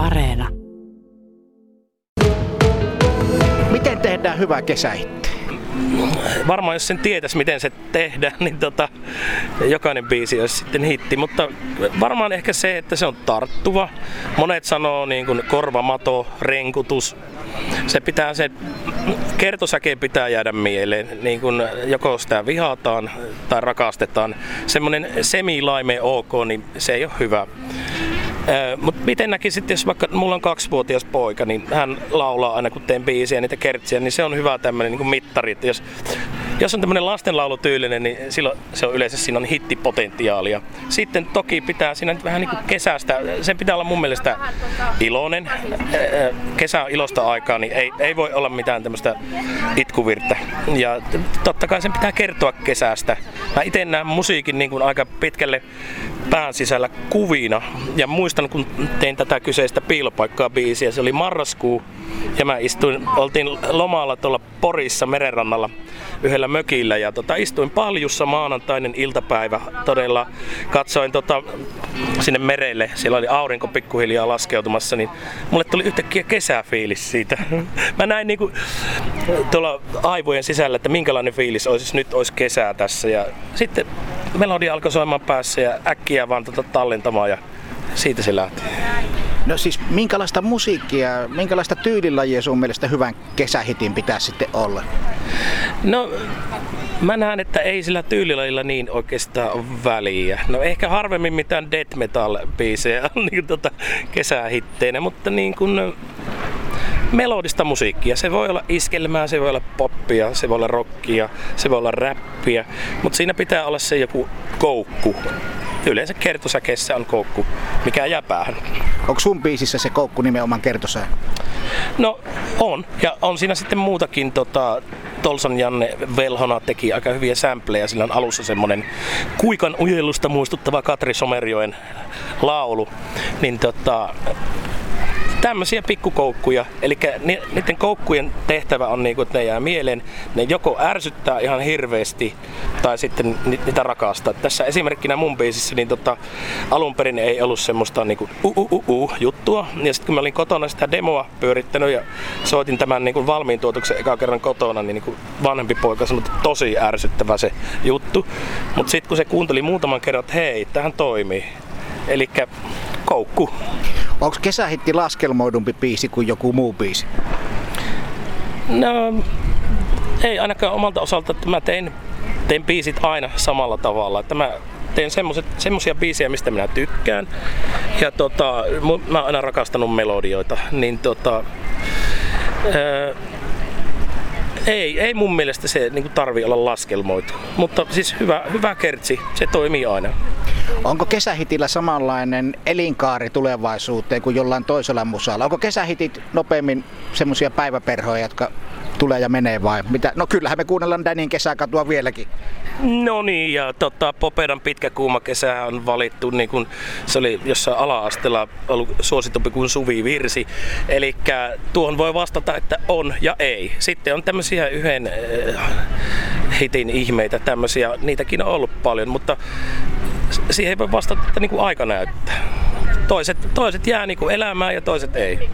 Areena. Miten tehdään hyvä kesähitti? varmaan jos sen tietäisi, miten se tehdään, niin tota, jokainen biisi olisi sitten hitti. Mutta varmaan ehkä se, että se on tarttuva. Monet sanoo niin kuin korvamato, renkutus. Se pitää se kertosäkeen pitää jäädä mieleen, niin kuin joko sitä vihataan tai rakastetaan. Semmoinen semilaime ok, niin se ei ole hyvä. Mutta miten näkisit, jos vaikka mulla on kaksivuotias poika, niin hän laulaa aina kun teen biisiä niitä kertsiä, niin se on hyvä tämmöinen niin mittari. Jos, jos on tämmöinen lastenlaulutyylinen, niin silloin se on yleensä siinä on hittipotentiaalia. Sitten toki pitää siinä nyt vähän niin kuin kesästä, sen pitää olla mun mielestä iloinen. Kesä on ilosta aikaa, niin ei, ei voi olla mitään tämmöistä itkuvirttä. Ja totta kai sen pitää kertoa kesästä. Mä itse näen musiikin niin kuin aika pitkälle pään sisällä kuvina. Ja muistan, kun tein tätä kyseistä piilopaikkaa biisiä, se oli marraskuu. Ja mä istuin, oltiin lomalla tuolla Porissa merenrannalla yhdellä mökillä ja tota, istuin paljussa maanantainen iltapäivä todella. Katsoin tota, sinne merelle, siellä oli aurinko pikkuhiljaa laskeutumassa, niin mulle tuli yhtäkkiä kesäfiilis siitä. Mä näin niinku tuolla aivojen sisällä, että minkälainen fiilis olisi, jos nyt olisi kesää tässä. Ja sitten melodia alkoi soimaan päässä ja äkkiä vaan tota tallentamaan ja siitä se lähti. No siis minkälaista musiikkia, minkälaista tyylilajia sun mielestä hyvän kesähitin pitäisi sitten olla? No mä näen, että ei sillä tyylilajilla niin oikeastaan ole väliä. No ehkä harvemmin mitään death metal biisejä on niin tota kesähitteinä, mutta niin kuin melodista musiikkia. Se voi olla iskelmää, se voi olla poppia, se voi olla rockia, se voi olla räppiä, mutta siinä pitää olla se joku koukku. Yleensä kertosäkeessä on koukku, mikä jää päähän. Onko sun biisissä se koukku nimenomaan kertosää? No on, ja on siinä sitten muutakin. Tota, Tolson Janne Velhona teki aika hyviä sampleja. Sillä on alussa semmonen kuikan ujellusta muistuttava Katri Somerjoen laulu. Niin tota, tämmöisiä pikkukoukkuja. Eli niiden koukkujen tehtävä on niin kuin, että ne jää mieleen. Ne joko ärsyttää ihan hirveästi tai sitten niitä rakastaa. Tässä esimerkkinä mun biisissä niin tota, alun perin ei ollut semmoista niin kuin, uh, uh, uh, juttua. Ja sitten kun mä olin kotona sitä demoa pyörittänyt ja soitin tämän niin kuin valmiin tuotoksen eka kerran kotona, niin, niin kuin vanhempi poika sanoi, että tosi ärsyttävä se juttu. Mutta sitten kun se kuunteli muutaman kerran, että hei, tähän toimii. Eli koukku. Onko kesähitti laskelmoidumpi biisi kuin joku muu biisi? No, ei ainakaan omalta osalta, että mä tein, tein biisit aina samalla tavalla. Että mä teen semmoisia biisejä, mistä minä tykkään. Ja tota, mä oon aina rakastanut melodioita. Niin tota, ää, ei, ei mun mielestä se niin tarvi olla laskelmoitu. Mutta siis hyvä, hyvä kertsi, se toimii aina. Onko kesähitillä samanlainen elinkaari tulevaisuuteen kuin jollain toisella musalla? Onko kesähitit nopeammin semmoisia päiväperhoja, jotka tulee ja menee vai mitä? No kyllähän me kuunnellaan Danin kesäkatua vieläkin. No niin, ja tota, Popedan pitkä kuuma kesä on valittu, niin kun se oli jossain ala-asteella ollut suositumpi kuin Suvi Virsi. Eli tuohon voi vastata, että on ja ei. Sitten on tämmöisiä yhden äh, hitin ihmeitä, tämmöisiä, niitäkin on ollut paljon, mutta siihen ei voi vastata, että niin kuin aika näyttää. Toiset, toiset jää niin kuin elämään ja toiset ei.